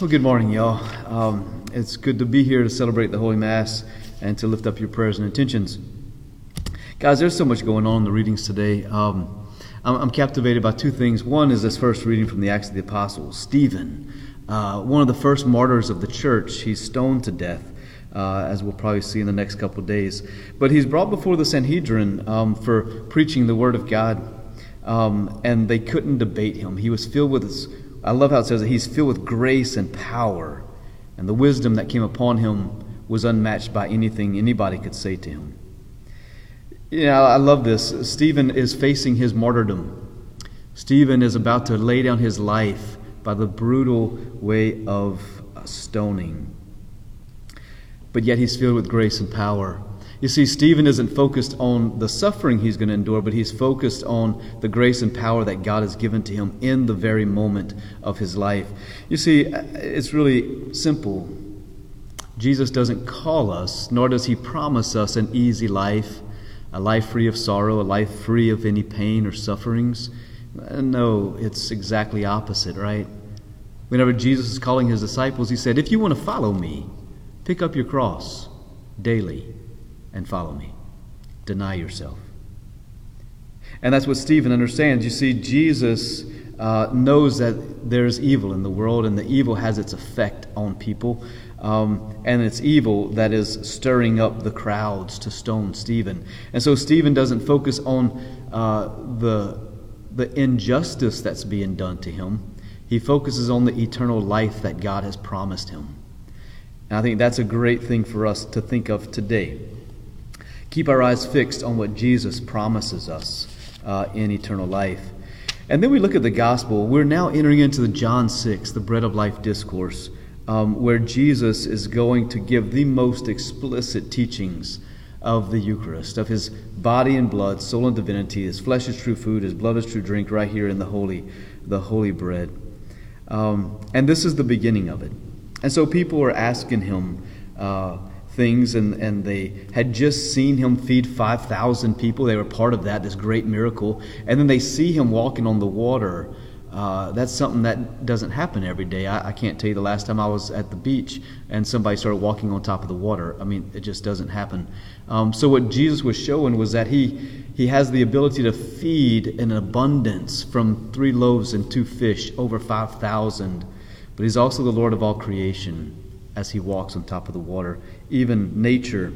Well, good morning, y'all. Um, it's good to be here to celebrate the Holy Mass and to lift up your prayers and intentions. Guys, there's so much going on in the readings today. Um, I'm, I'm, captivated by two things. One is this first reading from the Acts of the Apostles. Stephen, uh, one of the first martyrs of the church, he's stoned to death. Uh, as we'll probably see in the next couple of days. But he's brought before the Sanhedrin um, for preaching the Word of God, um, and they couldn't debate him. He was filled with his I love how it says that he's filled with grace and power, and the wisdom that came upon him was unmatched by anything anybody could say to him. You know, I love this. Stephen is facing his martyrdom. Stephen is about to lay down his life by the brutal way of stoning. But yet he's filled with grace and power. You see, Stephen isn't focused on the suffering he's going to endure, but he's focused on the grace and power that God has given to him in the very moment of his life. You see, it's really simple. Jesus doesn't call us, nor does he promise us an easy life, a life free of sorrow, a life free of any pain or sufferings. No, it's exactly opposite, right? Whenever Jesus is calling his disciples, he said, If you want to follow me, pick up your cross daily and follow me. Deny yourself. And that's what Stephen understands. You see, Jesus uh, knows that there's evil in the world, and the evil has its effect on people. Um, and it's evil that is stirring up the crowds to stone Stephen. And so Stephen doesn't focus on uh, the, the injustice that's being done to him, he focuses on the eternal life that God has promised him. And I think that's a great thing for us to think of today keep our eyes fixed on what Jesus promises us uh, in eternal life. And then we look at the gospel. We're now entering into the John 6, the bread of life discourse, um, where Jesus is going to give the most explicit teachings of the Eucharist, of his body and blood, soul and divinity. His flesh is true food, his blood is true drink, right here in the holy, the holy bread. Um, and this is the beginning of it. And so people are asking him, uh, things, and, and they had just seen him feed 5,000 people. They were part of that, this great miracle. And then they see him walking on the water. Uh, that's something that doesn't happen every day. I, I, can't tell you the last time I was at the beach and somebody started walking on top of the water. I mean, it just doesn't happen. Um, so, what Jesus was showing was that he, he has the ability to feed in abundance from three loaves and two fish, over 5,000. But he's also the Lord of all creation as he walks on top of the water. Even nature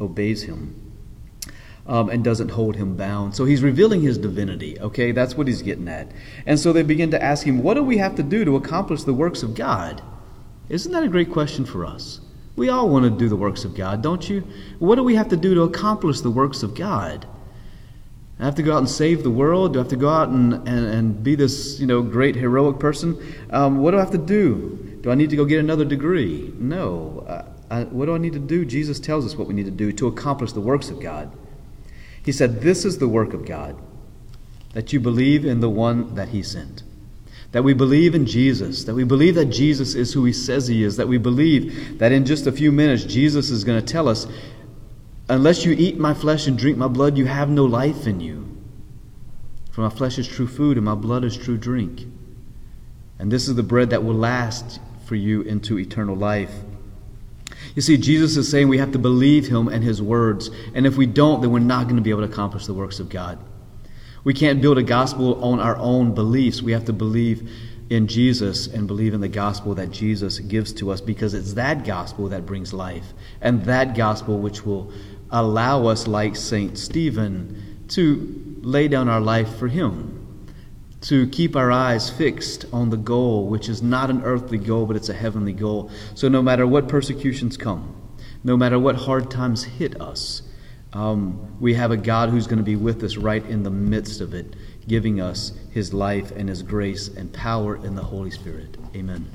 obeys him um, and doesn't hold him bound. So he's revealing his divinity, okay? That's what he's getting at. And so they begin to ask him, What do we have to do to accomplish the works of God? Isn't that a great question for us? We all want to do the works of God, don't you? What do we have to do to accomplish the works of God? I have to go out and save the world? Do I have to go out and, and, and be this you know, great heroic person? Um, what do I have to do? Do I need to go get another degree? No. I, I, what do I need to do? Jesus tells us what we need to do to accomplish the works of God. He said, This is the work of God, that you believe in the one that He sent. That we believe in Jesus, that we believe that Jesus is who He says He is, that we believe that in just a few minutes Jesus is going to tell us, Unless you eat my flesh and drink my blood, you have no life in you. For my flesh is true food and my blood is true drink. And this is the bread that will last for you into eternal life. You see, Jesus is saying we have to believe him and his words. And if we don't, then we're not going to be able to accomplish the works of God. We can't build a gospel on our own beliefs. We have to believe in Jesus and believe in the gospel that Jesus gives to us because it's that gospel that brings life and that gospel which will allow us, like St. Stephen, to lay down our life for him to keep our eyes fixed on the goal, which is not an earthly goal, but it's a heavenly goal. So no matter what persecutions come, no matter what hard times hit us, um, we have a God who's going to be with us right in the midst of it, giving us his life and his grace and power in the Holy Spirit. Amen.